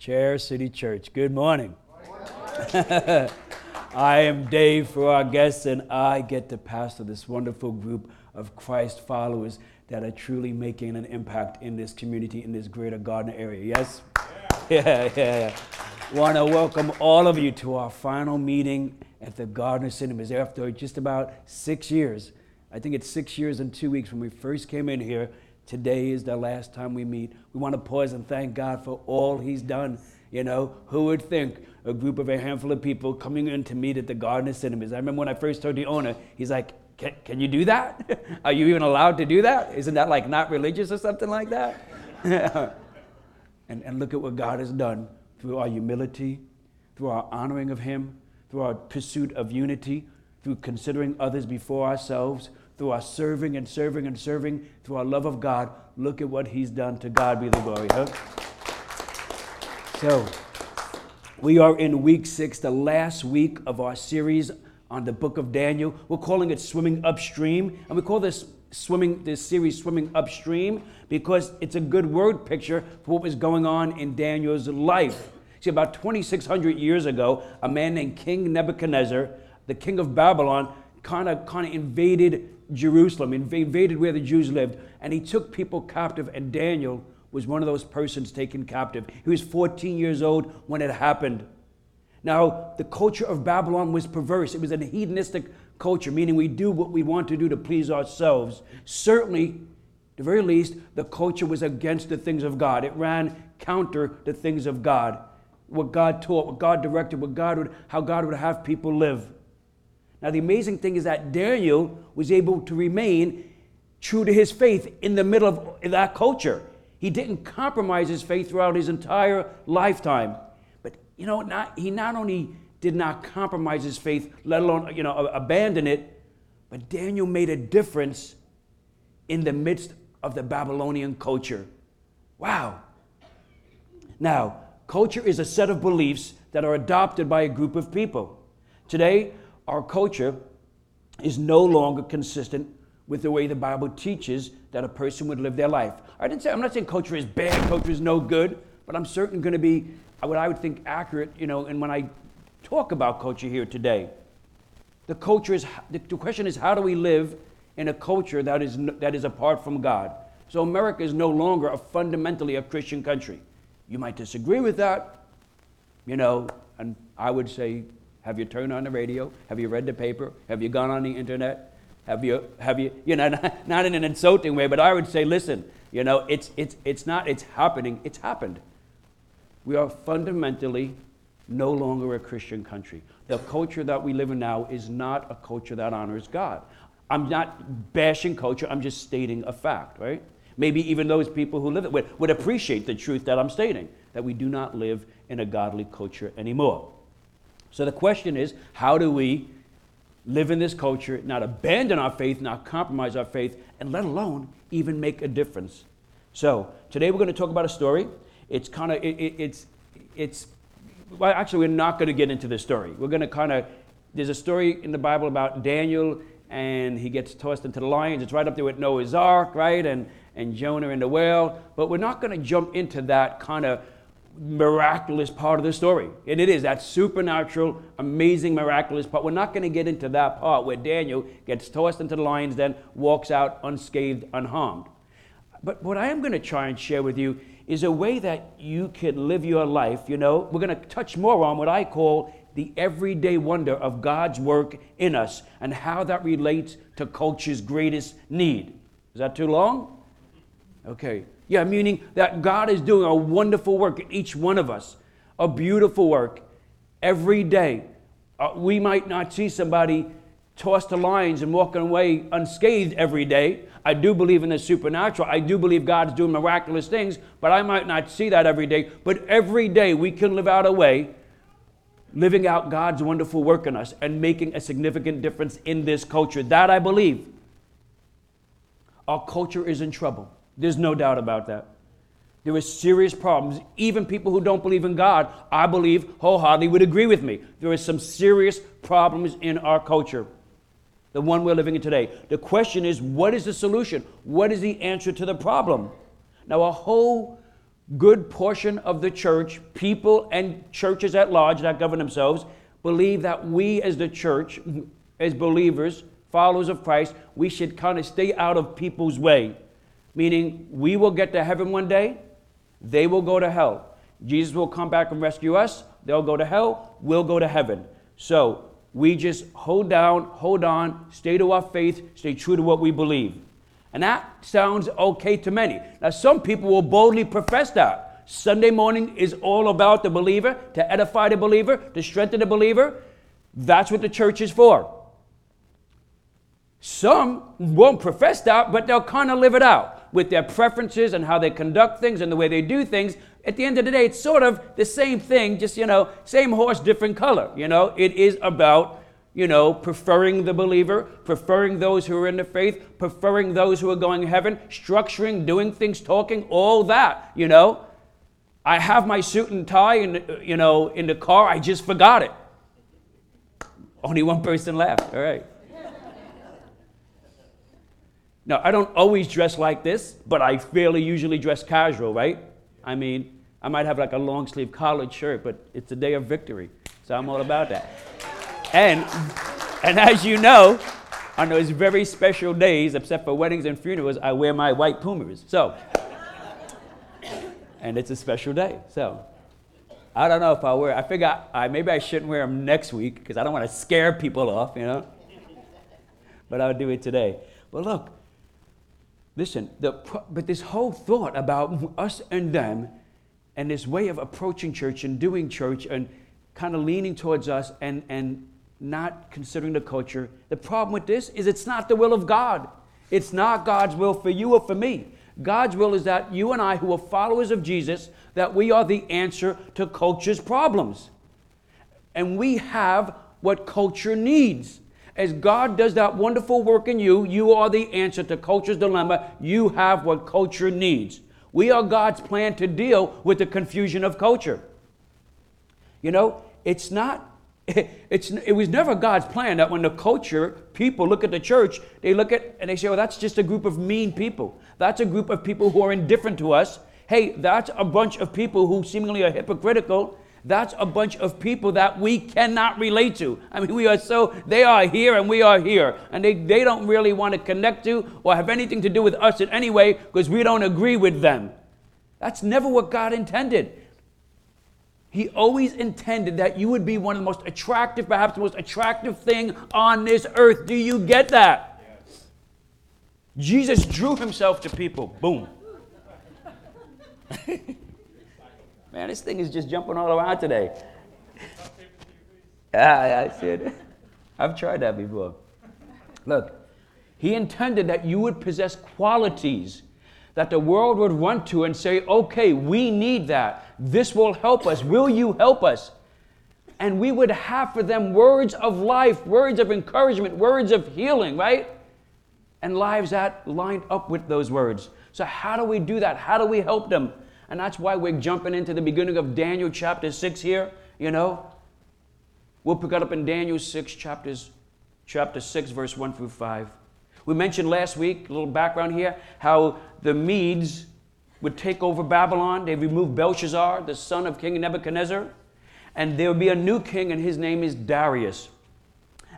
Chair City Church. Good morning. I am Dave for our guests, and I get to pastor this wonderful group of Christ followers that are truly making an impact in this community, in this greater Gardner area. Yes? Yeah, yeah, yeah. Want to welcome all of you to our final meeting at the Gardner Cinemas after just about six years. I think it's six years and two weeks when we first came in here. Today is the last time we meet. We want to pause and thank God for all He's done. You know, who would think a group of a handful of people coming in to meet at the Gardner Cinemas? I remember when I first told the owner, he's like, can, can you do that? Are you even allowed to do that? Isn't that like not religious or something like that? and, and look at what God has done through our humility, through our honoring of Him, through our pursuit of unity, through considering others before ourselves, through our serving and serving and serving, through our love of God. Look at what He's done. To God be the glory. Huh? So, we are in week six, the last week of our series on the book of Daniel. We're calling it Swimming Upstream. And we call this swimming this series swimming upstream because it's a good word picture for what was going on in Daniel's life. See, about 2,600 years ago, a man named King Nebuchadnezzar, the king of Babylon, kind of kind of invaded Jerusalem, invaded where the Jews lived, and he took people captive, and Daniel was one of those persons taken captive. He was 14 years old when it happened. Now, the culture of Babylon was perverse. It was a hedonistic culture, meaning we do what we want to do to please ourselves. Certainly, the very least, the culture was against the things of God. It ran counter the things of God. What God taught, what God directed, what God would, how God would have people live. Now, the amazing thing is that Daniel was able to remain true to his faith in the middle of that culture. He didn't compromise his faith throughout his entire lifetime. But, you know, not, he not only did not compromise his faith, let alone, you know, abandon it, but Daniel made a difference in the midst of the Babylonian culture. Wow. Now, culture is a set of beliefs that are adopted by a group of people. Today, our culture is no longer consistent with the way the Bible teaches that a person would live their life. I didn't say I'm not saying culture is bad, culture is no good, but I'm certainly going to be what I would think accurate, you know, and when I talk about culture here today. The culture is the question is how do we live in a culture that is that is apart from God? So America is no longer a fundamentally a Christian country. You might disagree with that, you know, and I would say have you turned on the radio? Have you read the paper? Have you gone on the internet? Have you, have you, you know, not, not in an insulting way, but I would say, listen, you know, it's, it's, it's not, it's happening, it's happened. We are fundamentally no longer a Christian country. The culture that we live in now is not a culture that honors God. I'm not bashing culture, I'm just stating a fact, right? Maybe even those people who live it would, would appreciate the truth that I'm stating, that we do not live in a godly culture anymore. So the question is how do we live in this culture, not abandon our faith, not compromise our faith, and let alone even make a difference? So today we're going to talk about a story. It's kind of, it, it, it's, it's, well, actually, we're not going to get into this story. We're going to kind of, there's a story in the Bible about Daniel and he gets tossed into the lions. It's right up there with Noah's Ark, right? And, and Jonah and the whale. But we're not going to jump into that kind of miraculous part of the story. And it is that supernatural, amazing, miraculous part. We're not going to get into that part where Daniel gets tossed into the lions, then walks out unscathed, unharmed. But what I am going to try and share with you is a way that you can live your life. You know, we're going to touch more on what I call the everyday wonder of God's work in us and how that relates to culture's greatest need. Is that too long? Okay. Yeah, meaning that God is doing a wonderful work in each one of us, a beautiful work every day. Uh, we might not see somebody tossed to lions and walking away unscathed every day. I do believe in the supernatural. I do believe God's doing miraculous things, but I might not see that every day. But every day we can live out a way, living out God's wonderful work in us and making a significant difference in this culture. That I believe. Our culture is in trouble. There's no doubt about that. There are serious problems. Even people who don't believe in God, I believe wholeheartedly would agree with me. There are some serious problems in our culture, the one we're living in today. The question is, what is the solution? What is the answer to the problem? Now, a whole good portion of the church, people and churches at large that govern themselves, believe that we as the church, as believers, followers of Christ, we should kind of stay out of people's way. Meaning, we will get to heaven one day, they will go to hell. Jesus will come back and rescue us, they'll go to hell, we'll go to heaven. So, we just hold down, hold on, stay to our faith, stay true to what we believe. And that sounds okay to many. Now, some people will boldly profess that. Sunday morning is all about the believer, to edify the believer, to strengthen the believer. That's what the church is for. Some won't profess that, but they'll kind of live it out with their preferences and how they conduct things and the way they do things. At the end of the day, it's sort of the same thing, just, you know, same horse, different color. You know, it is about you know, preferring the believer, preferring those who are in the faith, preferring those who are going to heaven, structuring, doing things, talking, all that, you know. I have my suit and tie in, you know, in the car, I just forgot it. Only one person left. all right. Now, I don't always dress like this, but I fairly usually dress casual, right? I mean, I might have like a long sleeve collared shirt, but it's a day of victory, so I'm all about that. And, and as you know, on those very special days, except for weddings and funerals, I wear my white Pumas. So, and it's a special day. So, I don't know if I'll wear. I figure I, maybe I shouldn't wear them next week because I don't want to scare people off, you know. But I'll do it today. But look, listen. The, but this whole thought about us and them, and this way of approaching church and doing church and kind of leaning towards us and and not considering the culture. The problem with this is it's not the will of God. It's not God's will for you or for me. God's will is that you and I, who are followers of Jesus, that we are the answer to culture's problems. And we have what culture needs. As God does that wonderful work in you, you are the answer to culture's dilemma. You have what culture needs. We are God's plan to deal with the confusion of culture. You know, it's not it's, it was never God's plan that when the culture, people look at the church, they look at and they say, oh, that's just a group of mean people. That's a group of people who are indifferent to us. Hey, that's a bunch of people who seemingly are hypocritical. That's a bunch of people that we cannot relate to. I mean, we are so, they are here and we are here. And they, they don't really want to connect to or have anything to do with us in any way because we don't agree with them. That's never what God intended. He always intended that you would be one of the most attractive, perhaps the most attractive thing on this earth. Do you get that? Yes. Jesus drew himself to people. Boom. Man, this thing is just jumping all around today. Yeah, I see it. I've tried that before. Look, he intended that you would possess qualities that the world would run to and say, okay, we need that. This will help us. Will you help us? And we would have for them words of life, words of encouragement, words of healing, right? And lives that lined up with those words. So, how do we do that? How do we help them? And that's why we're jumping into the beginning of Daniel chapter 6 here, you know. We'll pick it up in Daniel 6, chapters, chapter 6, verse 1 through 5. We mentioned last week, a little background here, how the Medes would take over Babylon. They removed Belshazzar, the son of King Nebuchadnezzar, and there would be a new king, and his name is Darius.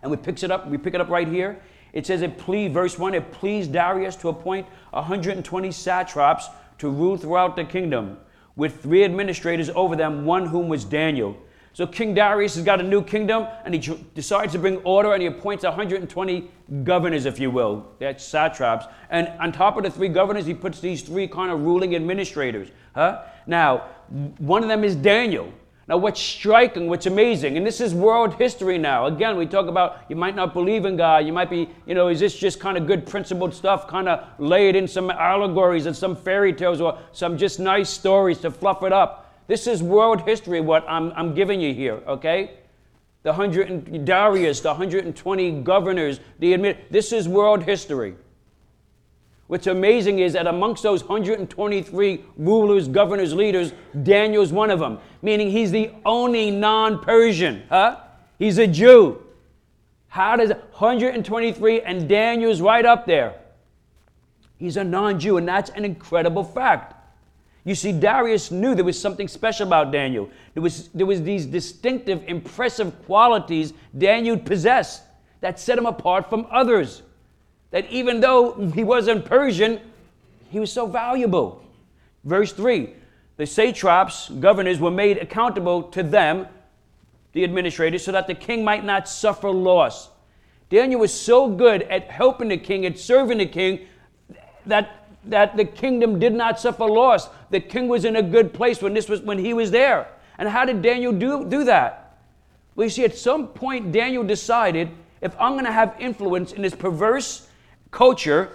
And we pick it up, we pick it up right here. It says it pleased, verse 1, it pleased Darius to appoint 120 satraps to rule throughout the kingdom, with three administrators over them, one whom was Daniel. So King Darius has got a new kingdom, and he decides to bring order, and he appoints 120 governors, if you will. That's satraps. And on top of the three governors, he puts these three kind of ruling administrators. Huh? Now, one of them is Daniel. Now, what's striking, what's amazing, and this is world history now. Again, we talk about you might not believe in God. You might be, you know, is this just kind of good principled stuff, kind of laid in some allegories and some fairy tales or some just nice stories to fluff it up? This is world history, what I'm, I'm giving you here, okay? The 100 Darius, the 120 governors, the admit, this is world history. What's amazing is that amongst those 123 rulers, governors, leaders, Daniel's one of them, meaning he's the only non Persian. Huh? He's a Jew. How does 123 and Daniel's right up there? He's a non Jew, and that's an incredible fact. You see, Darius knew there was something special about Daniel. There was, there was these distinctive, impressive qualities Daniel possessed that set him apart from others. That even though he wasn't Persian, he was so valuable. Verse 3 the satraps, governors, were made accountable to them, the administrators, so that the king might not suffer loss. Daniel was so good at helping the king, at serving the king, that, that the kingdom did not suffer loss. The king was in a good place when, this was, when he was there. And how did Daniel do, do that? Well, you see, at some point, Daniel decided if I'm going to have influence in this perverse culture,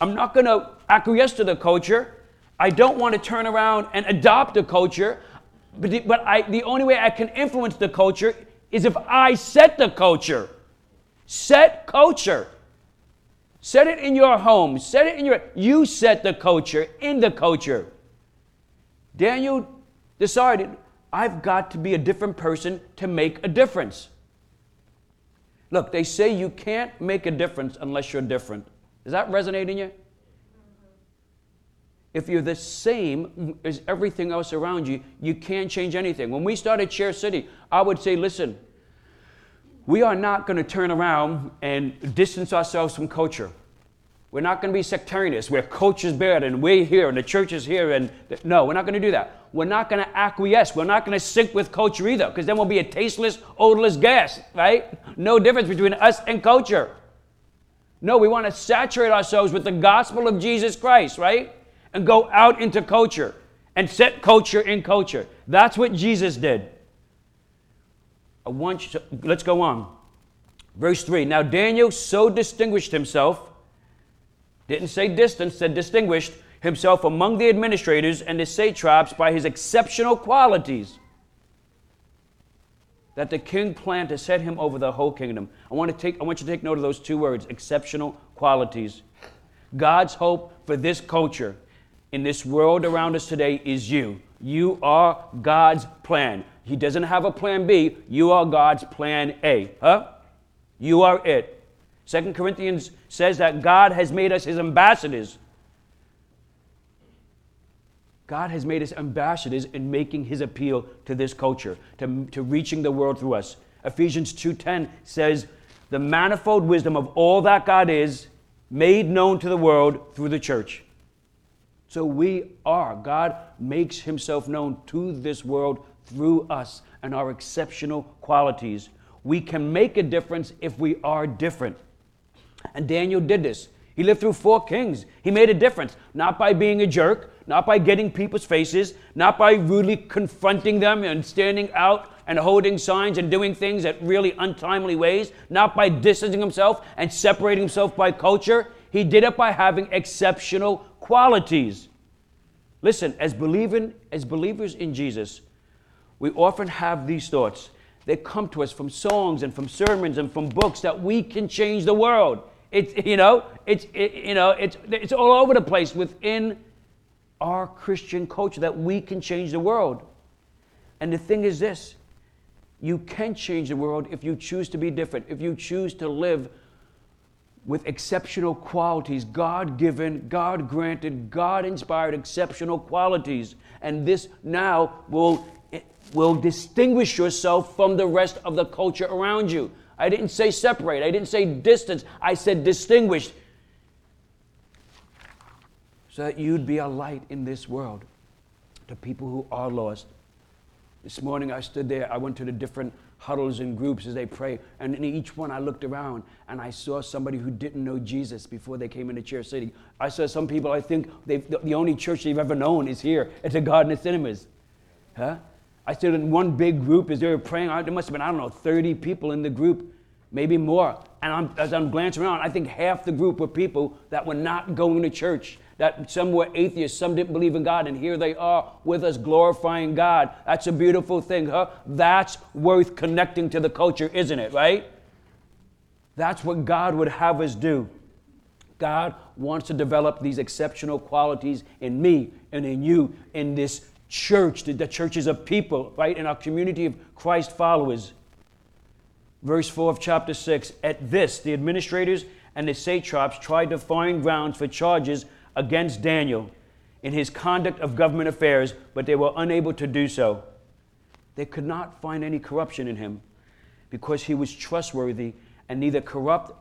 I'm not going to acquiesce to the culture. I don't want to turn around and adopt a culture. But, the, but I, the only way I can influence the culture is if I set the culture. Set culture. Set it in your home. Set it in your. You set the culture in the culture. Daniel decided, I've got to be a different person to make a difference. Look, they say you can't make a difference unless you're different. Does that resonate in mm-hmm. you? If you're the same as everything else around you, you can't change anything. When we started Chair City, I would say, listen, we are not going to turn around and distance ourselves from culture. We're not going to be sectarianists where culture is bad and we're here and the church is here. And no, we're not going to do that. We're not going to acquiesce. We're not going to sync with culture either because then we'll be a tasteless, odorless gas, right? No difference between us and culture. No, we want to saturate ourselves with the gospel of Jesus Christ, right? And go out into culture and set culture in culture. That's what Jesus did. I want you to, let's go on. Verse 3 Now Daniel so distinguished himself, didn't say distant, said distinguished himself among the administrators and the satraps by his exceptional qualities that the king planned to set him over the whole kingdom. I want, to take, I want you to take note of those two words exceptional qualities. God's hope for this culture in this world around us today is you. You are God's plan. He doesn't have a plan B. You are God's plan A. Huh? You are it. Second Corinthians says that God has made us his ambassadors. God has made us ambassadors in making his appeal to this culture, to, to reaching the world through us. Ephesians 2:10 says, "The manifold wisdom of all that God is made known to the world through the church." So we are. God makes himself known to this world through us and our exceptional qualities. We can make a difference if we are different. And Daniel did this. He lived through four kings. He made a difference, not by being a jerk, not by getting people's faces, not by rudely confronting them and standing out and holding signs and doing things at really untimely ways, not by distancing himself and separating himself by culture. He did it by having exceptional qualities. Listen, as, believing, as believers in Jesus, we often have these thoughts. They come to us from songs and from sermons and from books that we can change the world. It's you know, it's it, you know, it's it's all over the place within our Christian culture that we can change the world. And the thing is this, you can change the world if you choose to be different, if you choose to live with exceptional qualities, God given, God granted, God inspired exceptional qualities. And this now will will distinguish yourself from the rest of the culture around you. I didn't say separate, I didn't say distance, I said distinguished. So that you'd be a light in this world to people who are lost. This morning I stood there, I went to the different huddles and groups as they pray, and in each one I looked around and I saw somebody who didn't know Jesus before they came into Chair City. I saw some people I think the only church they've ever known is here at the Gardner Cinemas. Huh? I stood in one big group as they were praying. There must have been, I don't know, 30 people in the group, maybe more. And I'm, as I'm glancing around, I think half the group were people that were not going to church. That some were atheists, some didn't believe in God, and here they are with us glorifying God. That's a beautiful thing, huh? That's worth connecting to the culture, isn't it, right? That's what God would have us do. God wants to develop these exceptional qualities in me and in you in this church, the, the a people, right? In our community of Christ followers. Verse 4 of chapter 6 At this, the administrators and the satraps tried to find grounds for charges against Daniel. in his conduct of government affairs, but they were unable to do so. They could not find any corruption in him because he was trustworthy and neither corrupt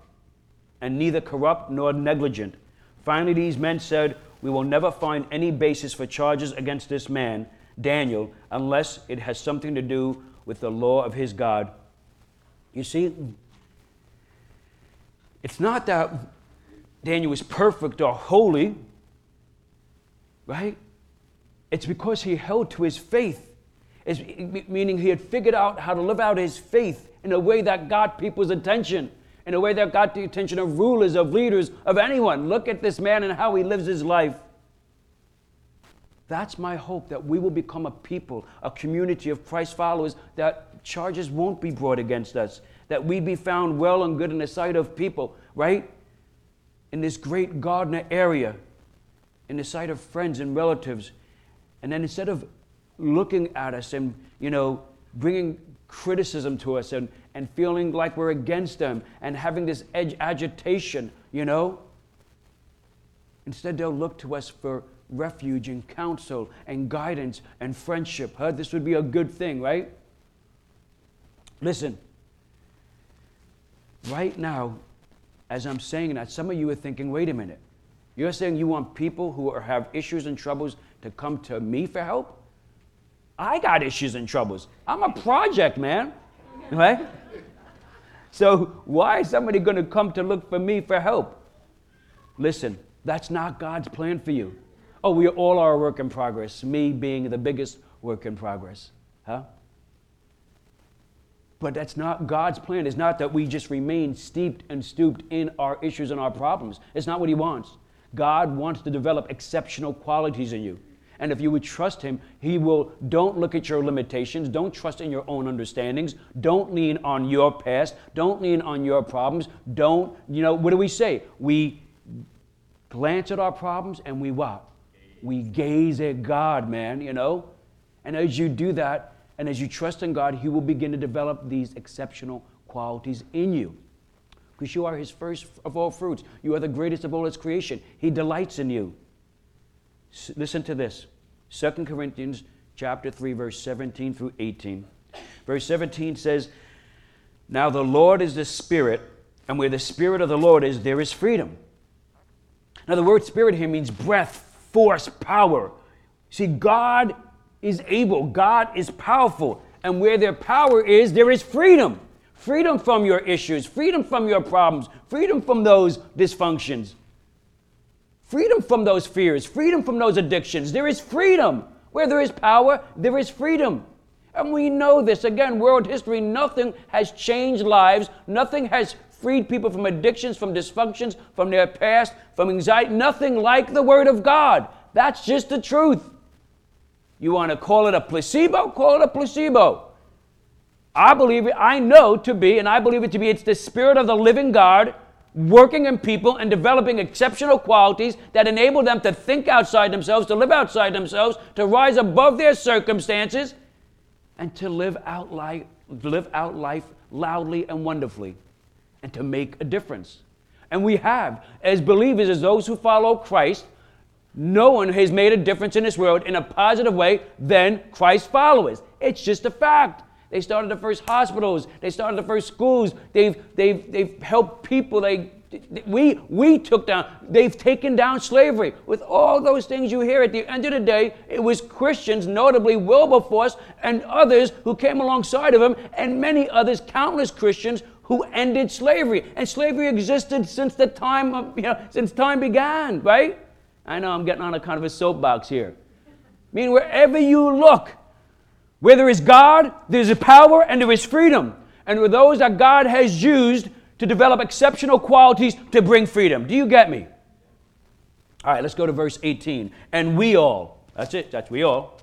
and neither corrupt nor negligent. Finally, these men said, We will never find any basis for charges against this man, Daniel, unless it has something to do with the law of his God. You see, it's not that Daniel was perfect or holy, right? It's because he held to his faith. Meaning he had figured out how to live out his faith in a way that got people's attention in a way that got the attention of rulers, of leaders, of anyone. Look at this man and how he lives his life. That's my hope that we will become a people, a community of Christ followers, that charges won't be brought against us, that we be found well and good in the sight of people, right? In this great Gardner area, in the sight of friends and relatives. And then instead of looking at us and, you know, bringing criticism to us and, and feeling like we're against them and having this edge agitation, you know? Instead, they'll look to us for refuge and counsel and guidance and friendship. Huh? This would be a good thing, right? Listen, right now, as I'm saying that, some of you are thinking, wait a minute. You're saying you want people who are, have issues and troubles to come to me for help? I got issues and troubles. I'm a project, man. Right? So, why is somebody going to come to look for me for help? Listen, that's not God's plan for you. Oh, we all are a work in progress, me being the biggest work in progress. Huh? But that's not God's plan. It's not that we just remain steeped and stooped in our issues and our problems. It's not what He wants. God wants to develop exceptional qualities in you. And if you would trust Him, He will. Don't look at your limitations. Don't trust in your own understandings. Don't lean on your past. Don't lean on your problems. Don't, you know, what do we say? We glance at our problems and we what? We gaze at God, man, you know? And as you do that, and as you trust in God, He will begin to develop these exceptional qualities in you. Because you are His first of all fruits. You are the greatest of all His creation. He delights in you. Listen to this. 2 Corinthians chapter 3 verse 17 through 18. Verse 17 says, "Now the Lord is the Spirit, and where the Spirit of the Lord is, there is freedom." Now the word spirit here means breath, force, power. See, God is able, God is powerful, and where their power is, there is freedom. Freedom from your issues, freedom from your problems, freedom from those dysfunctions. Freedom from those fears, freedom from those addictions. There is freedom. Where there is power, there is freedom. And we know this. Again, world history, nothing has changed lives. Nothing has freed people from addictions, from dysfunctions, from their past, from anxiety. Nothing like the Word of God. That's just the truth. You want to call it a placebo? Call it a placebo. I believe it, I know to be, and I believe it to be, it's the Spirit of the living God working in people and developing exceptional qualities that enable them to think outside themselves, to live outside themselves, to rise above their circumstances, and to live out life, live out life loudly and wonderfully, and to make a difference. And we have, as believers, as those who follow Christ, no one has made a difference in this world in a positive way than Christ followers. It's just a fact. They started the first hospitals. They started the first schools. They've, they've, they've helped people. They, we, we took down, they've taken down slavery. With all those things you hear, at the end of the day, it was Christians, notably Wilberforce and others who came alongside of him, and many others, countless Christians who ended slavery. And slavery existed since the time of, you know, since time began, right? I know I'm getting on a kind of a soapbox here. I mean, wherever you look, where there is God, there is a power and there is freedom. And with those that God has used to develop exceptional qualities to bring freedom. Do you get me? All right, let's go to verse 18. And we all, that's it, that's we all,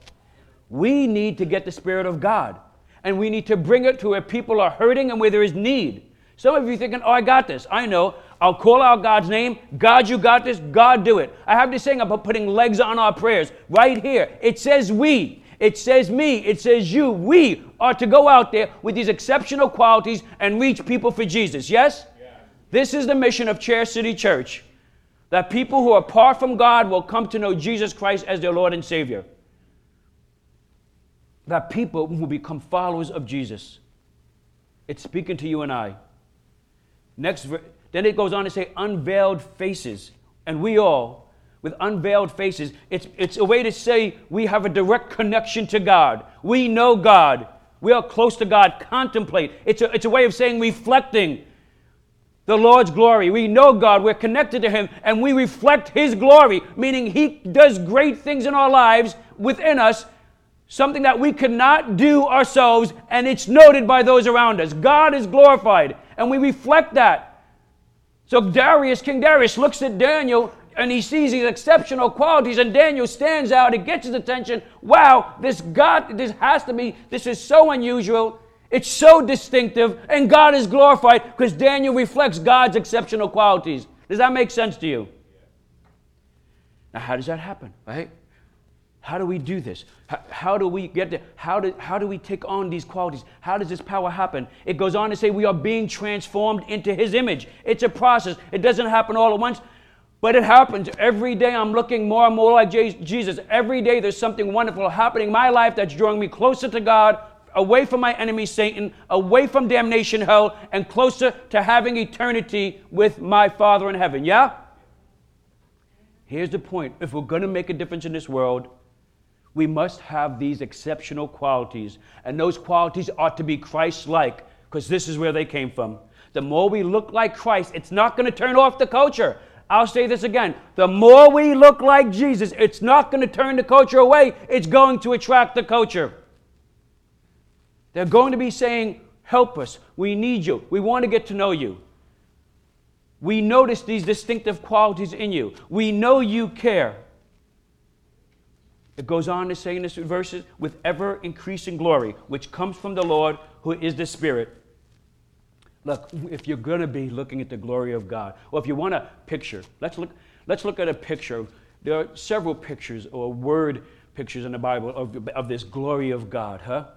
we need to get the Spirit of God. And we need to bring it to where people are hurting and where there is need. Some of you thinking, oh, I got this. I know. I'll call out God's name. God, you got this. God, do it. I have this saying about putting legs on our prayers. Right here. It says we. It says me, it says you. We are to go out there with these exceptional qualities and reach people for Jesus. Yes? Yeah. This is the mission of Chair City Church. That people who are apart from God will come to know Jesus Christ as their Lord and Savior. That people will become followers of Jesus. It's speaking to you and I. Next, then it goes on to say, unveiled faces. And we all, with unveiled faces, it's, it's a way to say we have a direct connection to God. We know God. We are close to God. Contemplate. It's a, it's a way of saying reflecting the Lord's glory. We know God, we're connected to Him, and we reflect His glory, meaning He does great things in our lives within us, something that we cannot do ourselves, and it's noted by those around us. God is glorified, and we reflect that. So Darius, King Darius, looks at Daniel and he sees these exceptional qualities, and Daniel stands out. It gets his attention. Wow, this God, this has to be, this is so unusual. It's so distinctive, and God is glorified because Daniel reflects God's exceptional qualities. Does that make sense to you? Now, how does that happen, right? How do we do this? How, how, do we get to, how do, how do we take on these qualities? How does this power happen? It goes on to say we are being transformed into his image. It's a process. It doesn't happen all at once, but it happens. Every day I'm looking more and more like Jesus. Every day there's something wonderful happening in my life that's drawing me closer to God, away from my enemy Satan, away from damnation hell, and closer to having eternity with my Father in heaven. Yeah? Here's the point if we're going to make a difference in this world, we must have these exceptional qualities. And those qualities ought to be Christ like, because this is where they came from. The more we look like Christ, it's not going to turn off the culture. I'll say this again. The more we look like Jesus, it's not going to turn the culture away, it's going to attract the culture. They're going to be saying, Help us. We need you. We want to get to know you. We notice these distinctive qualities in you. We know you care. It goes on to say in this verses, with ever increasing glory, which comes from the Lord who is the Spirit. Look, if you're going to be looking at the glory of God, or if you want a picture, let's look, let's look at a picture. There are several pictures or word pictures in the Bible of, of this glory of God, huh?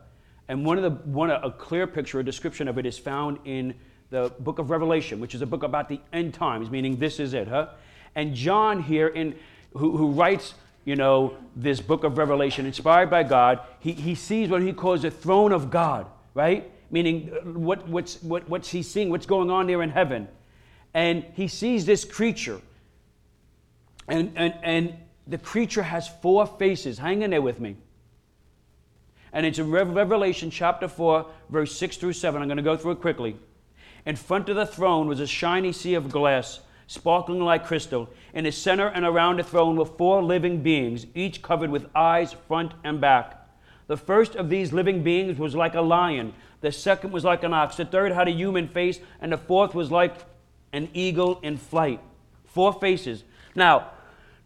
And one of the one a clear picture, a description of it is found in the book of Revelation, which is a book about the end times, meaning this is it, huh? And John here, in who, who writes, you know, this book of Revelation, inspired by God, he, he sees what he calls the throne of God, right? Meaning uh, what, what's, what, what's he seeing, what's going on there in heaven. And he sees this creature. And, and, and the creature has four faces. Hang in there with me. And it's in Revelation chapter 4, verse 6 through 7. I'm going to go through it quickly. In front of the throne was a shiny sea of glass, sparkling like crystal. In the center and around the throne were four living beings, each covered with eyes front and back. The first of these living beings was like a lion, the second was like an ox, the third had a human face, and the fourth was like an eagle in flight. Four faces. Now,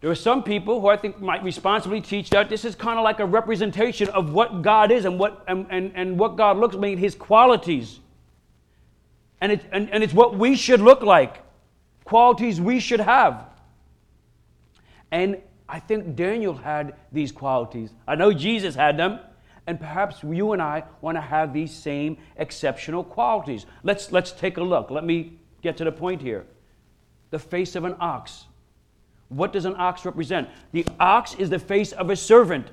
there are some people who I think might responsibly teach that this is kind of like a representation of what God is and what, and, and, and what God looks like, his qualities. And, it, and, and it's what we should look like, qualities we should have. And I think Daniel had these qualities. I know Jesus had them. And perhaps you and I want to have these same exceptional qualities. Let's, let's take a look. Let me get to the point here. The face of an ox. What does an ox represent? The ox is the face of a servant.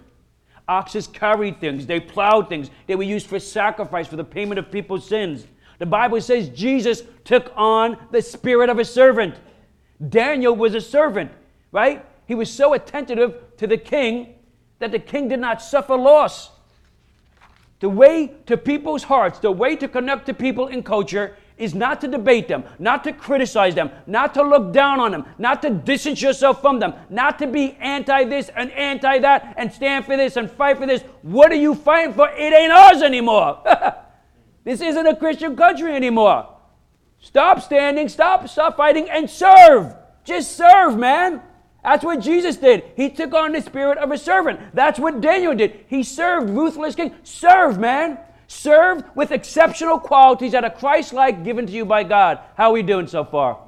Oxes carried things, they plowed things, they were used for sacrifice, for the payment of people's sins. The Bible says Jesus took on the spirit of a servant. Daniel was a servant, right? He was so attentive to the king that the king did not suffer loss. The way to people's hearts, the way to connect to people in culture is not to debate them, not to criticize them, not to look down on them, not to distance yourself from them, not to be anti this and anti that and stand for this and fight for this. What are you fighting for? It ain't ours anymore. this isn't a Christian country anymore. Stop standing, stop, stop fighting, and serve. Just serve, man. That's what Jesus did. He took on the spirit of a servant. That's what Daniel did. He served ruthless king. Serve, man served with exceptional qualities that are Christ like given to you by God. How are we doing so far?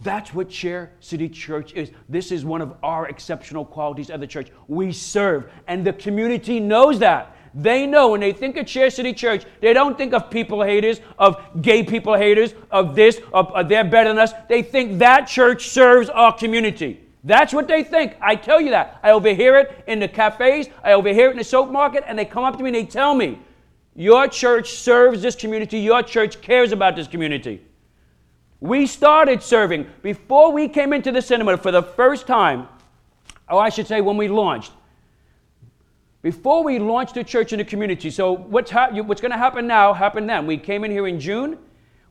That's what Chair City Church is. This is one of our exceptional qualities of the church. We serve, and the community knows that. They know when they think of Chair City Church, they don't think of people haters, of gay people haters, of this, of, of they're better than us. They think that church serves our community. That's what they think. I tell you that. I overhear it in the cafes, I overhear it in the soap market, and they come up to me and they tell me, Your church serves this community, your church cares about this community. We started serving before we came into the cinema for the first time, or I should say, when we launched. Before we launched the church in the community, so what's, ha- what's going to happen now happened then. We came in here in June.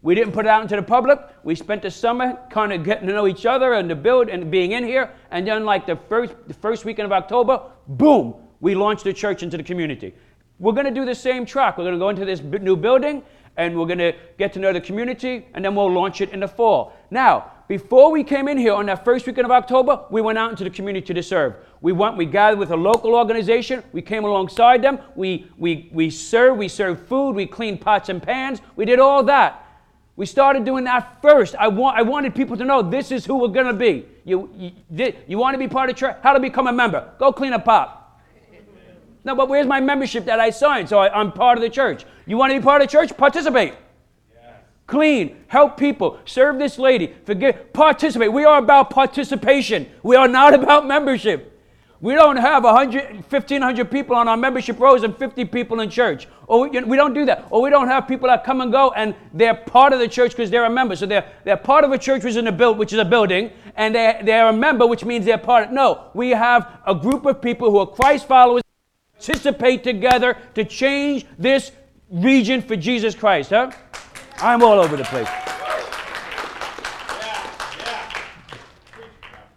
We didn't put it out into the public. We spent the summer kind of getting to know each other and the build and being in here. And then, like the first, the first weekend of October, boom, we launched the church into the community. We're going to do the same track. We're going to go into this new building and we're going to get to know the community and then we'll launch it in the fall. Now, before we came in here on that first weekend of October, we went out into the community to serve. We went, we gathered with a local organization, we came alongside them, we, we, we served, we served food, we cleaned pots and pans, we did all that. We started doing that first. I, want, I wanted people to know this is who we're going to be. You, you, you want to be part of church? How to become a member? Go clean a pot. No, but where's my membership that I signed? So I, am part of the church. You want to be part of the church? Participate. Clean, help people, serve this lady, forgive, participate. We are about participation. We are not about membership. We don't have 100, 1,500 people on our membership rolls and 50 people in church. Or we, we don't do that. Or we don't have people that come and go and they're part of the church because they're a member. So they're, they're part of a church which is, in a build, which is a building, and they're, they're a member, which means they're part of No, we have a group of people who are Christ followers participate together to change this region for Jesus Christ, huh? I'm all over the place.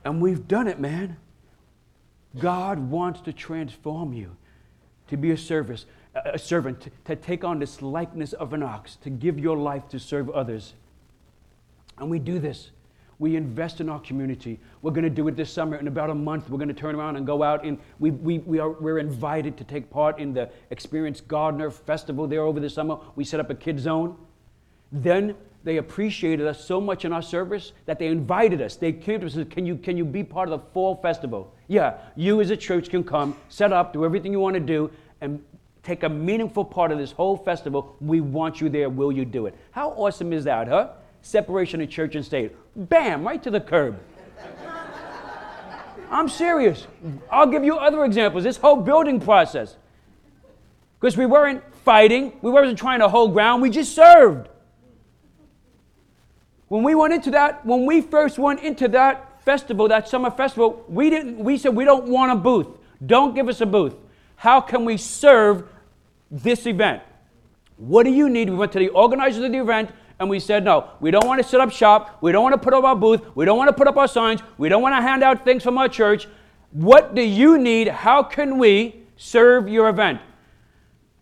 And we've done it, man. God wants to transform you to be a service, a servant, to, to take on this likeness of an ox, to give your life to serve others. And we do this. We invest in our community. We're going to do it this summer. In about a month, we're going to turn around and go out. And we, we, we are, we're invited to take part in the Experience Gardner Festival there over the summer. We set up a kid zone. Then they appreciated us so much in our service that they invited us. They came to us and said, can you, can you be part of the fall festival? Yeah, you as a church can come, set up, do everything you want to do, and take a meaningful part of this whole festival. We want you there. Will you do it? How awesome is that, huh? Separation of church and state. Bam, right to the curb. I'm serious. I'll give you other examples. This whole building process. Because we weren't fighting, we weren't trying to hold ground, we just served. When we went into that, when we first went into that festival, that summer festival, we didn't we said we don't want a booth. Don't give us a booth. How can we serve this event? What do you need? We went to the organizers of the event and we said, no, we don't want to set up shop. We don't want to put up our booth. We don't want to put up our signs. We don't want to hand out things from our church. What do you need? How can we serve your event?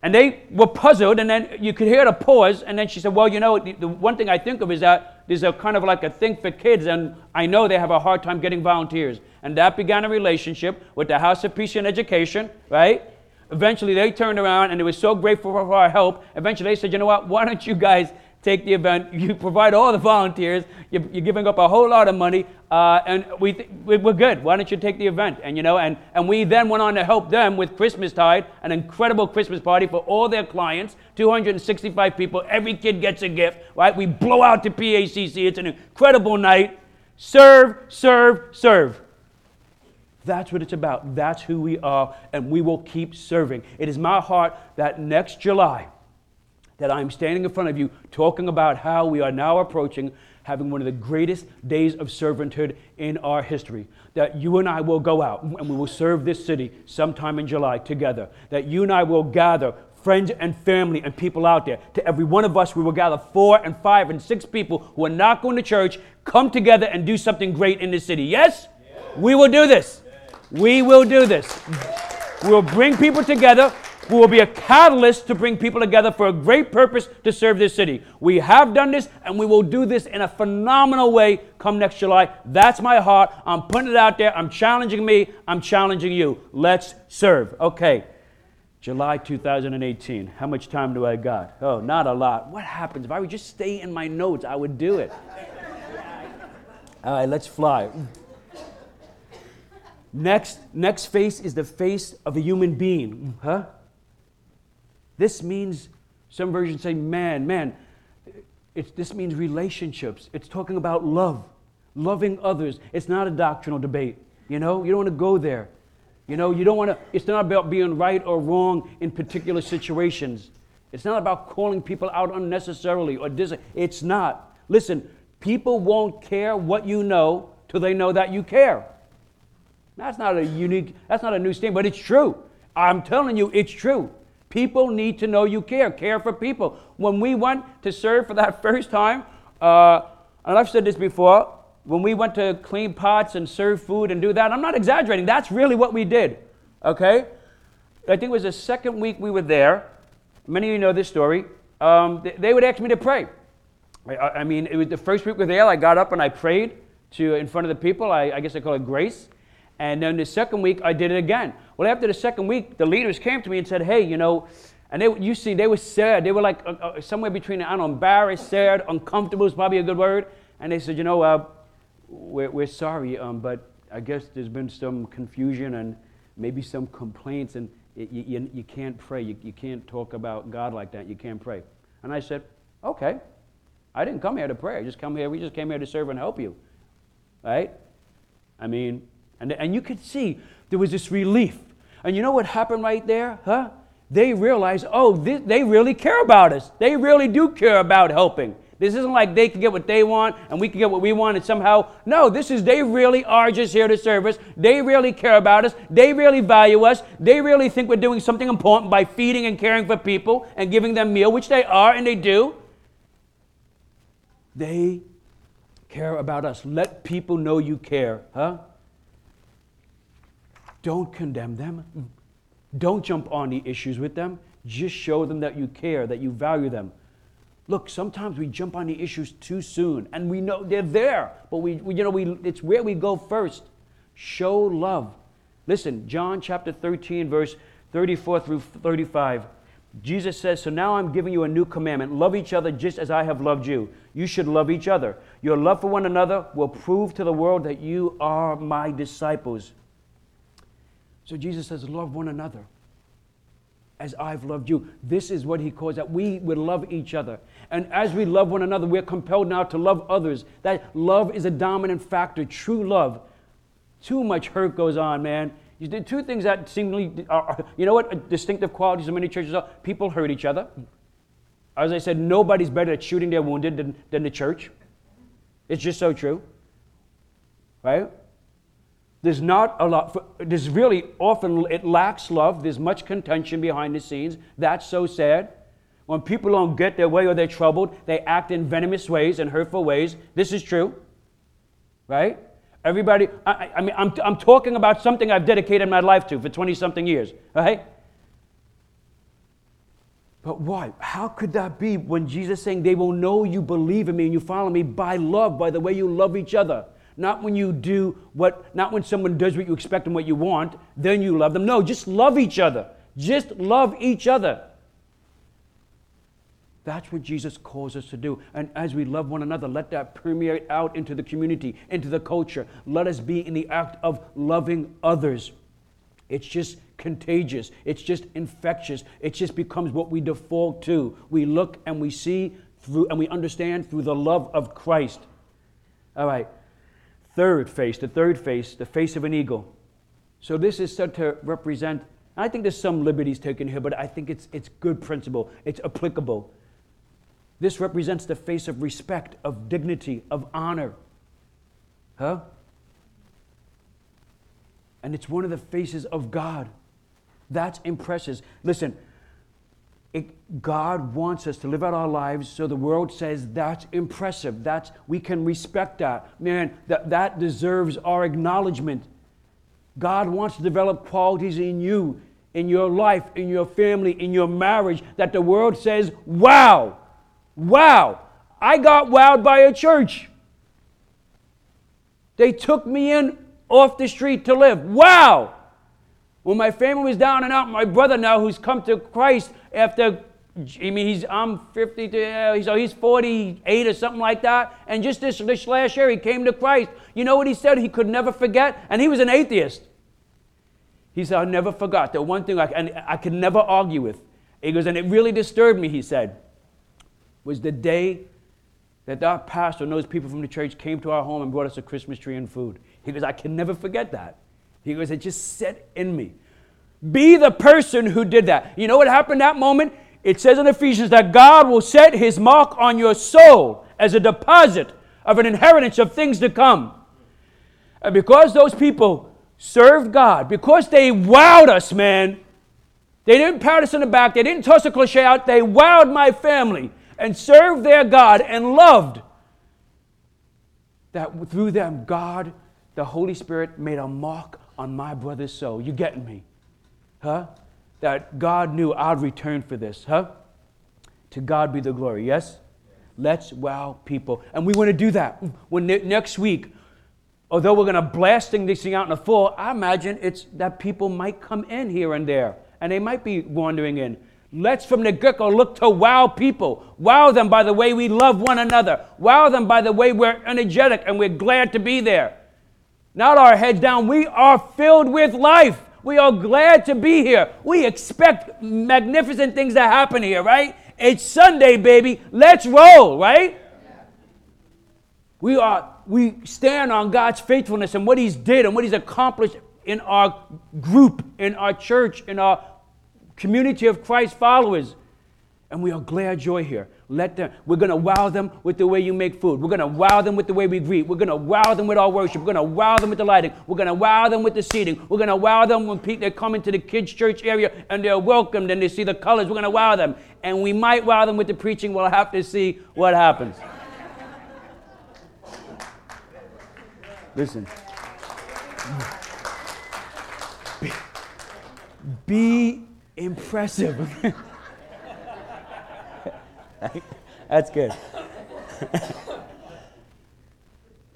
And they were puzzled, and then you could hear the pause. And then she said, Well, you know, the, the, one thing I think of is that there's a kind of like a thing for kids, and I know they have a hard time getting volunteers. And that began a relationship with the House of Peace and Education, right? Eventually, they turned around and they were so grateful for our help. Eventually, they said, You know what? Why don't you guys take the event. You provide all the volunteers. You're, you're giving up a whole lot of money, uh, and we th- we're good. Why don't you take the event? And you know, and and we then went on to help them with Christmas Tide, an incredible Christmas party for all their clients. 265 people. Every kid gets a gift. Right? We blow out the PACC. It's an incredible night. Serve, serve, serve. That's what it's about. That's who we are, and we will keep serving. It is my heart that next July that I'm standing in front of you talking about how we are now approaching having one of the greatest days of servanthood in our history. That you and I will go out and we will serve this city sometime in July together. That you and I will gather friends and family and people out there. To every one of us, we will gather four and five and six people who are not going to church, come together and do something great in this city. Yes? We will do this. We will do this. We will bring people together who will be a catalyst to bring people together for a great purpose to serve this city. We have done this and we will do this in a phenomenal way come next July. That's my heart. I'm putting it out there. I'm challenging me. I'm challenging you. Let's serve. Okay. July 2018. How much time do I got? Oh, not a lot. What happens? If I would just stay in my notes, I would do it. All right, let's fly. Next, next face is the face of a human being. Huh? This means, some versions say man, man. It's, this means relationships. It's talking about love, loving others. It's not a doctrinal debate. You know, you don't want to go there. You know, you don't want to, it's not about being right or wrong in particular situations. It's not about calling people out unnecessarily or dis. It's not. Listen, people won't care what you know till they know that you care. That's not a unique, that's not a new statement, but it's true. I'm telling you, it's true. People need to know you care. Care for people. When we went to serve for that first time, uh, and I've said this before, when we went to clean pots and serve food and do that, I'm not exaggerating. That's really what we did. Okay? I think it was the second week we were there. Many of you know this story. Um, they, they, would ask me to pray. I, I, mean, it was the first week we were there. I got up and I prayed to in front of the people. I, I guess I call it grace. And then the second week I did it again. Well, after the second week, the leaders came to me and said, "Hey, you know." And they, you see, they were sad. They were like uh, uh, somewhere between, I don't know, embarrassed, sad, uncomfortable is probably a good word. And they said, you know, uh, we're, we're sorry, um, but I guess there's been some confusion and maybe some complaints, and you, you, you can't pray. You, you can't talk about God like that. You can't pray. And I said, okay. I didn't come here to pray. I just come here. We just came here to serve and help you. Right? I mean, and, and you could see there was this relief. And you know what happened right there? Huh? They realized, oh, they really care about us. They really do care about helping. This isn't like they can get what they want and we can get what we want and somehow. No, this is they really are just here to serve us. They really care about us. They really value us. They really think we're doing something important by feeding and caring for people and giving them meal, which they are and they do. They care about us. Let people know you care, huh? Don't condemn them. Don't jump on the issues with them. Just show them that you care, that you value them. Look, sometimes we jump on the issues too soon, and we know they're there, but we, we you know, we, it's where we go first. Show love. Listen, John chapter 13, verse 34 through 35. Jesus says, So now I'm giving you a new commandment love each other just as I have loved you. You should love each other. Your love for one another will prove to the world that you are my disciples. So Jesus says, Love one another as I've loved you. This is what he calls that we would love each other. And as we love one another, we're compelled now to love others. That love is a dominant factor, true love. Too much hurt goes on, man. You did two things that seemingly are, you know what, distinctive qualities of many churches are? People hurt each other. As I said, nobody's better at shooting their wounded than, than the church. It's just so true. Right? There's not a lot, for, there's really often, it lacks love. There's much contention behind the scenes. That's so sad. When people don't get their way or they're troubled, they act in venomous ways and hurtful ways. This is true. Right? Everybody, I, I mean, I'm, I'm talking about something I've dedicated my life to for 20 something years. Right? But why? How could that be when Jesus saying they will know you believe in me and you follow me by love, by the way you love each other? Not when you do what, not when someone does what you expect and what you want, then you love them. No, just love each other. Just love each other. That's what Jesus calls us to do. And as we love one another, let that permeate out into the community, into the culture. Let us be in the act of loving others. It's just contagious. It's just infectious. It just becomes what we default to. We look and we see through and we understand through the love of Christ. All right. Third face, the third face, the face of an eagle. So this is said to represent, I think there's some liberties taken here, but I think it's, it's good principle. It's applicable. This represents the face of respect, of dignity, of honor. Huh? And it's one of the faces of God. That's impressive. Listen, it, God wants us to live out our lives so the world says that's impressive. That's we can respect that. Man, that, that deserves our acknowledgement. God wants to develop qualities in you, in your life, in your family, in your marriage that the world says, wow, wow, I got wowed by a church. They took me in off the street to live. Wow. When my family was down and out, my brother now, who's come to Christ after, I mean, he's I'm 50, uh, to, oh, so he's 48 or something like that. And just this, this last year, he came to Christ. You know what he said? He could never forget, and he was an atheist. He said, "I never forgot the one thing I, and I could never argue with. He goes, and it really disturbed me, he said, was the day that our pastor and those people from the church came to our home and brought us a Christmas tree and food. He goes, I can never forget that. He goes, it just set in me. Be the person who did that. You know what happened that moment? It says in Ephesians that God will set his mark on your soul as a deposit of an inheritance of things to come. And because those people served God, because they wowed us, man, they didn't pat us in the back, they didn't toss a cliche out, they wowed my family and served their God and loved that through them, God, the Holy Spirit, made a mark on my brother's soul. You getting me? Huh? That God knew I'd return for this, huh? To God be the glory, yes? Let's wow people. And we want to do that. When ne- next week, although we're going to blasting this thing out in the full, I imagine it's that people might come in here and there, and they might be wandering in. Let's from the get look to wow people. Wow them by the way we love one another. Wow them by the way we're energetic and we're glad to be there. Not our heads down. We are filled with life. We are glad to be here. We expect magnificent things to happen here, right? It's Sunday, baby. Let's roll, right? We are we stand on God's faithfulness and what He's did and what He's accomplished in our group, in our church, in our community of Christ followers. And we are glad you're here. Let them, we're going to wow them with the way you make food. We're going to wow them with the way we greet. We're going to wow them with our worship. We're going to wow them with the lighting. We're going to wow them with the seating. We're going to wow them when people, they come into the kids' church area and they're welcomed and they see the colors. We're going to wow them. And we might wow them with the preaching. We'll have to see what happens. Listen. Be, be impressive. That's good.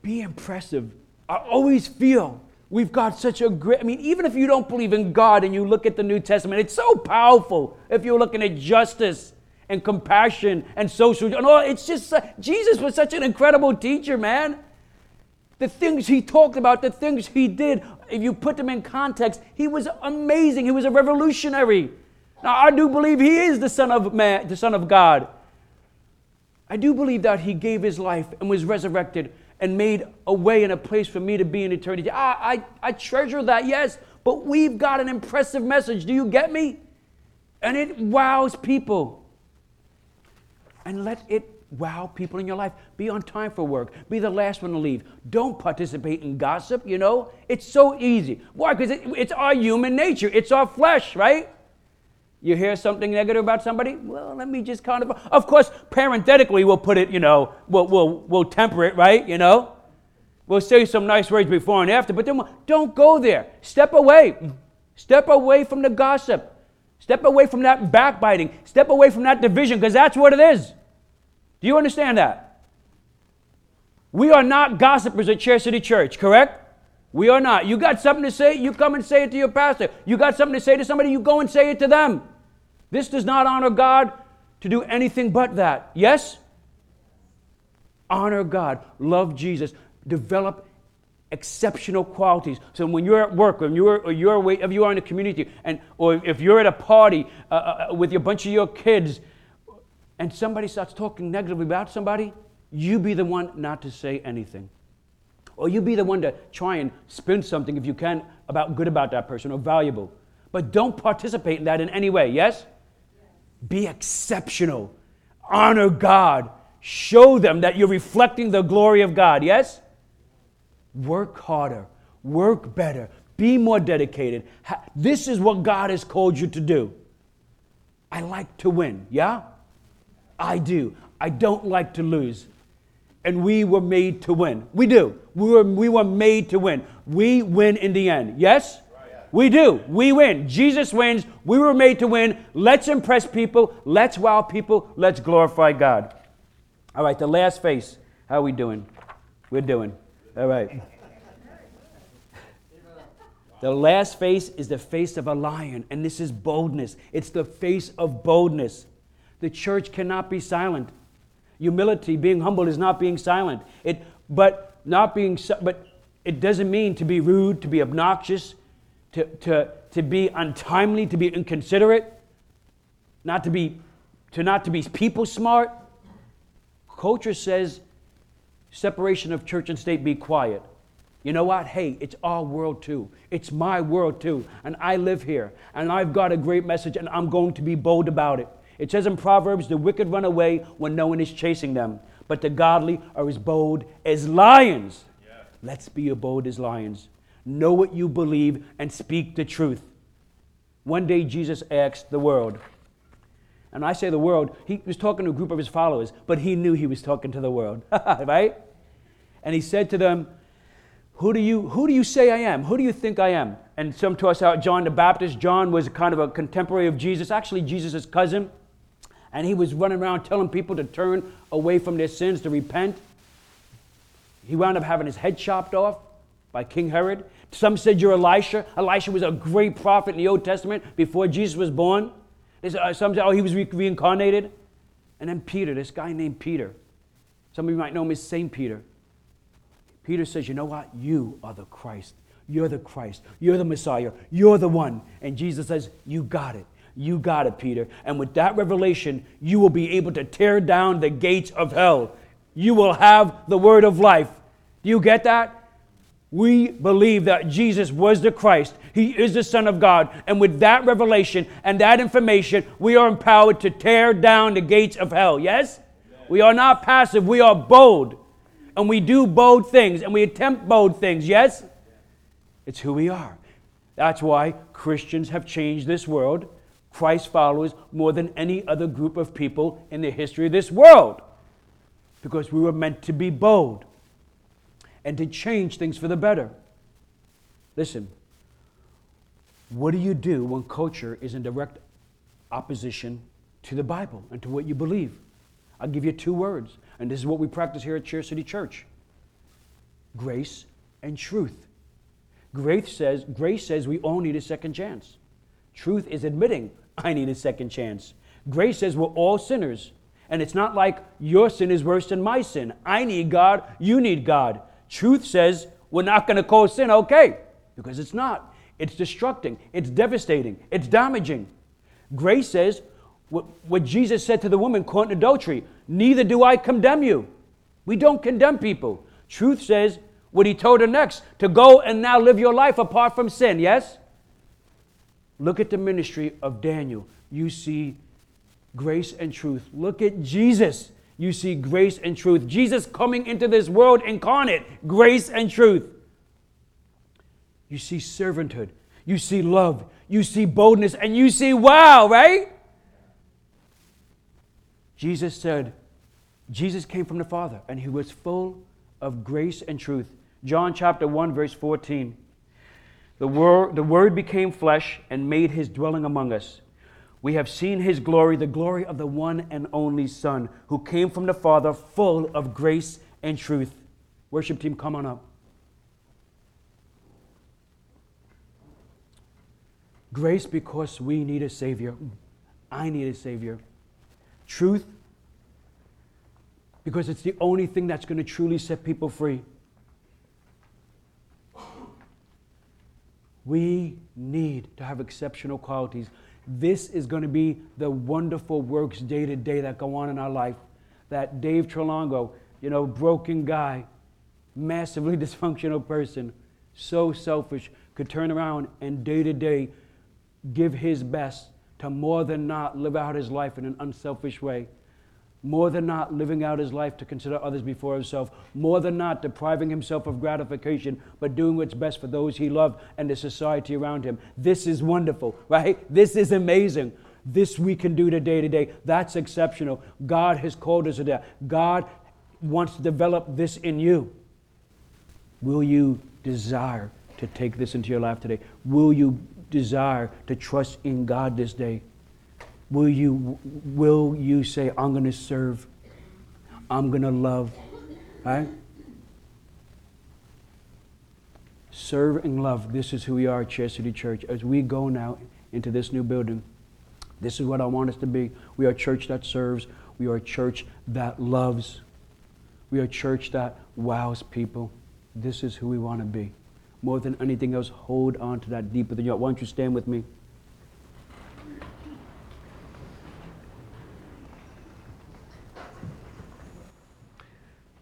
Be impressive. I always feel we've got such a great, I mean, even if you don't believe in God and you look at the New Testament, it's so powerful if you're looking at justice and compassion and social, all, it's just, uh, Jesus was such an incredible teacher, man. The things he talked about, the things he did, if you put them in context, he was amazing. He was a revolutionary. Now, I do believe he is the Son of Man, the Son of God. I do believe that he gave his life and was resurrected and made a way and a place for me to be in eternity. I, I, I treasure that, yes, but we've got an impressive message. Do you get me? And it wows people. And let it wow people in your life. Be on time for work. Be the last one to leave. Don't participate in gossip, you know? It's so easy. Why? Because it, it's our human nature, it's our flesh, right? You hear something negative about somebody? Well, let me just kind of. Of course, parenthetically, we'll put it, you know, we'll, we'll, we'll temper it, right? You know? We'll say some nice words before and after, but then don't go there. Step away. Step away from the gossip. Step away from that backbiting. Step away from that division, because that's what it is. Do you understand that? We are not gossipers at Chair City Church, correct? We are not. You got something to say, you come and say it to your pastor. You got something to say to somebody, you go and say it to them. This does not honor God to do anything but that. Yes? Honor God, love Jesus, develop exceptional qualities. So when you're at work, when you're, or you're, if you are in the community, and, or if you're at a party uh, uh, uh, with a bunch of your kids, and somebody starts talking negatively about somebody, you be the one not to say anything. Or you be the one to try and spin something if you can about good about that person or valuable. But don't participate in that in any way, yes? Be exceptional. Honor God. Show them that you're reflecting the glory of God, yes? Work harder. Work better. Be more dedicated. This is what God has called you to do. I like to win, yeah? I do. I don't like to lose and we were made to win. We do. We were, we were made to win. We win in the end. Yes? We do. We win. Jesus wins. We were made to win. Let's impress people. Let's wow people. Let's glorify God. All right, the last face. How are we doing? We're doing. All right. The last face is the face of a lion, and this is boldness. It's the face of boldness. The church cannot be silent. Humility, being humble, is not being silent. It, but not being, but it doesn't mean to be rude, to be obnoxious, to, to, to be untimely, to be inconsiderate. not to be to not to be people smart. Culture says separation of church and state be quiet. You know what? Hey, it's our world too. It's my world too. And I live here. And I've got a great message and I'm going to be bold about it. It says in Proverbs, the wicked run away when no one is chasing them, but the godly are as bold as lions. Yeah. Let's be as bold as lions. Know what you believe and speak the truth. One day Jesus asked the world, and I say the world, he was talking to a group of his followers, but he knew he was talking to the world, right? And he said to them, who do, you, who do you say I am? Who do you think I am? And some toss out John the Baptist. John was kind of a contemporary of Jesus, actually, Jesus' cousin. And he was running around telling people to turn away from their sins, to repent. He wound up having his head chopped off by King Herod. Some said you're Elisha. Elisha was a great prophet in the Old Testament before Jesus was born. Uh, some said, oh, he was reincarnated. And then Peter, this guy named Peter. Some of you might know him as St. Peter. Peter says, You know what? You are the Christ. You're the Christ. You're the Messiah. You're the one. And Jesus says, You got it. You got it, Peter. And with that revelation, you will be able to tear down the gates of hell. You will have the word of life. Do you get that? We believe that Jesus was the Christ. He is the Son of God. And with that revelation and that information, we are empowered to tear down the gates of hell. Yes? We are not passive, we are bold and we do bold things and we attempt bold things, yes? It's who we are. That's why Christians have changed this world, Christ followers, more than any other group of people in the history of this world. Because we were meant to be bold and to change things for the better. Listen, what do you do when culture is in direct opposition to the Bible and to what you believe? I'll give you two words and this is what we practice here at Chair City Church grace and truth. Grace says, grace says we all need a second chance. Truth is admitting I need a second chance. Grace says we're all sinners. And it's not like your sin is worse than my sin. I need God, you need God. Truth says we're not going to call sin okay, because it's not. It's destructing, it's devastating, it's damaging. Grace says what, what Jesus said to the woman caught in adultery Neither do I condemn you. We don't condemn people. Truth says what he told her next to go and now live your life apart from sin, yes? Look at the ministry of Daniel. You see grace and truth. Look at Jesus. You see grace and truth. Jesus coming into this world incarnate, grace and truth. You see servanthood. You see love. You see boldness. And you see wow, right? Jesus said, Jesus came from the Father, and he was full of grace and truth. John chapter 1, verse 14. The word, the word became flesh and made his dwelling among us. We have seen his glory, the glory of the one and only Son, who came from the Father, full of grace and truth. Worship team, come on up. Grace because we need a Savior. I need a Savior. Truth because it's the only thing that's going to truly set people free. We need to have exceptional qualities. This is going to be the wonderful works day to day that go on in our life. That Dave Trelongo, you know, broken guy, massively dysfunctional person, so selfish, could turn around and day to day give his best to more than not live out his life in an unselfish way more than not living out his life to consider others before himself, more than not depriving himself of gratification, but doing what's best for those he loved and the society around him. This is wonderful, right? This is amazing. This we can do today to day. That's exceptional. God has called us to that. God wants to develop this in you. Will you desire to take this into your life today? Will you desire to trust in God this day? Will you, will you say, I'm going to serve, I'm going to love, right? Serve and love. This is who we are at Chair City Church. As we go now into this new building, this is what I want us to be. We are a church that serves. We are a church that loves. We are a church that wows people. This is who we want to be. More than anything else, hold on to that deep within you. Why don't you stand with me?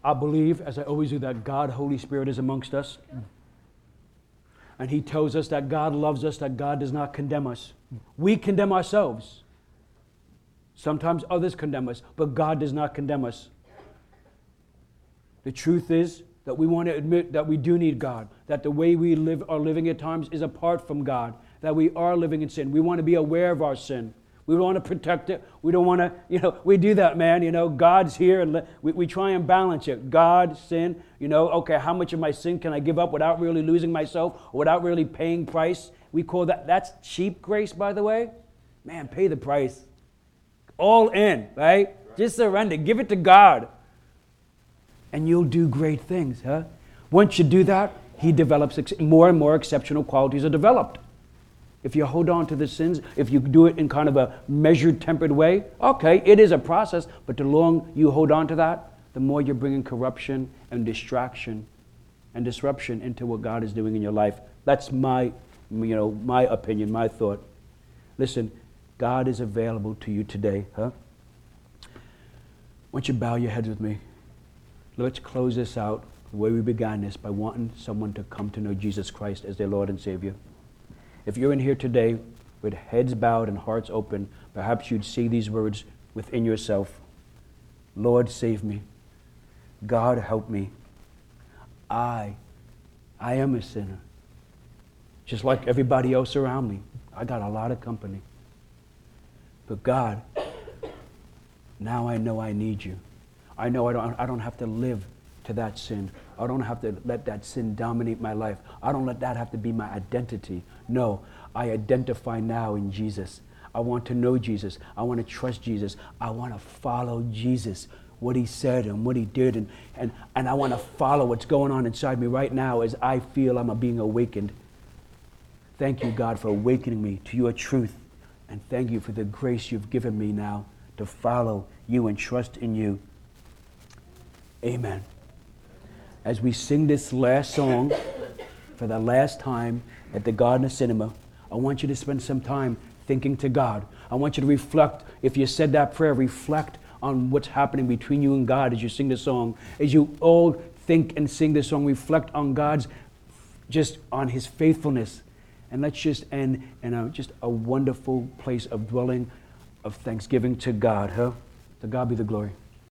I believe, as I always do, that God, Holy Spirit, is amongst us. And He tells us that God loves us, that God does not condemn us. We condemn ourselves. Sometimes others condemn us, but God does not condemn us. The truth is that we want to admit that we do need God, that the way we live are living at times is apart from God, that we are living in sin. We want to be aware of our sin. We don't want to protect it. We don't want to, you know, we do that, man. You know, God's here and we, we try and balance it. God, sin, you know, okay, how much of my sin can I give up without really losing myself without really paying price? We call that, that's cheap grace, by the way. Man, pay the price. All in, right? Just surrender. Give it to God. And you'll do great things, huh? Once you do that, He develops more and more exceptional qualities are developed. If you hold on to the sins, if you do it in kind of a measured, tempered way, okay, it is a process, but the longer you hold on to that, the more you're bringing corruption and distraction and disruption into what God is doing in your life. That's my, you know, my opinion, my thought. Listen, God is available to you today, huh? Why don't you bow your heads with me? Let's close this out the way we began this by wanting someone to come to know Jesus Christ as their Lord and Savior. If you're in here today with heads bowed and hearts open, perhaps you'd see these words within yourself Lord, save me. God, help me. I, I am a sinner. Just like everybody else around me. I got a lot of company. But God, now I know I need you. I know I don't, I don't have to live to that sin. I don't have to let that sin dominate my life. I don't let that have to be my identity. No, I identify now in Jesus. I want to know Jesus. I want to trust Jesus. I want to follow Jesus, what he said and what he did. And, and, and I want to follow what's going on inside me right now as I feel I'm being awakened. Thank you, God, for awakening me to your truth. And thank you for the grace you've given me now to follow you and trust in you. Amen. As we sing this last song for the last time at the Gardner Cinema, I want you to spend some time thinking to God. I want you to reflect, if you said that prayer, reflect on what's happening between you and God as you sing the song. As you all think and sing the song, reflect on God's, just on His faithfulness and let's just end in a, just a wonderful place of dwelling, of thanksgiving to God, huh? To God be the glory.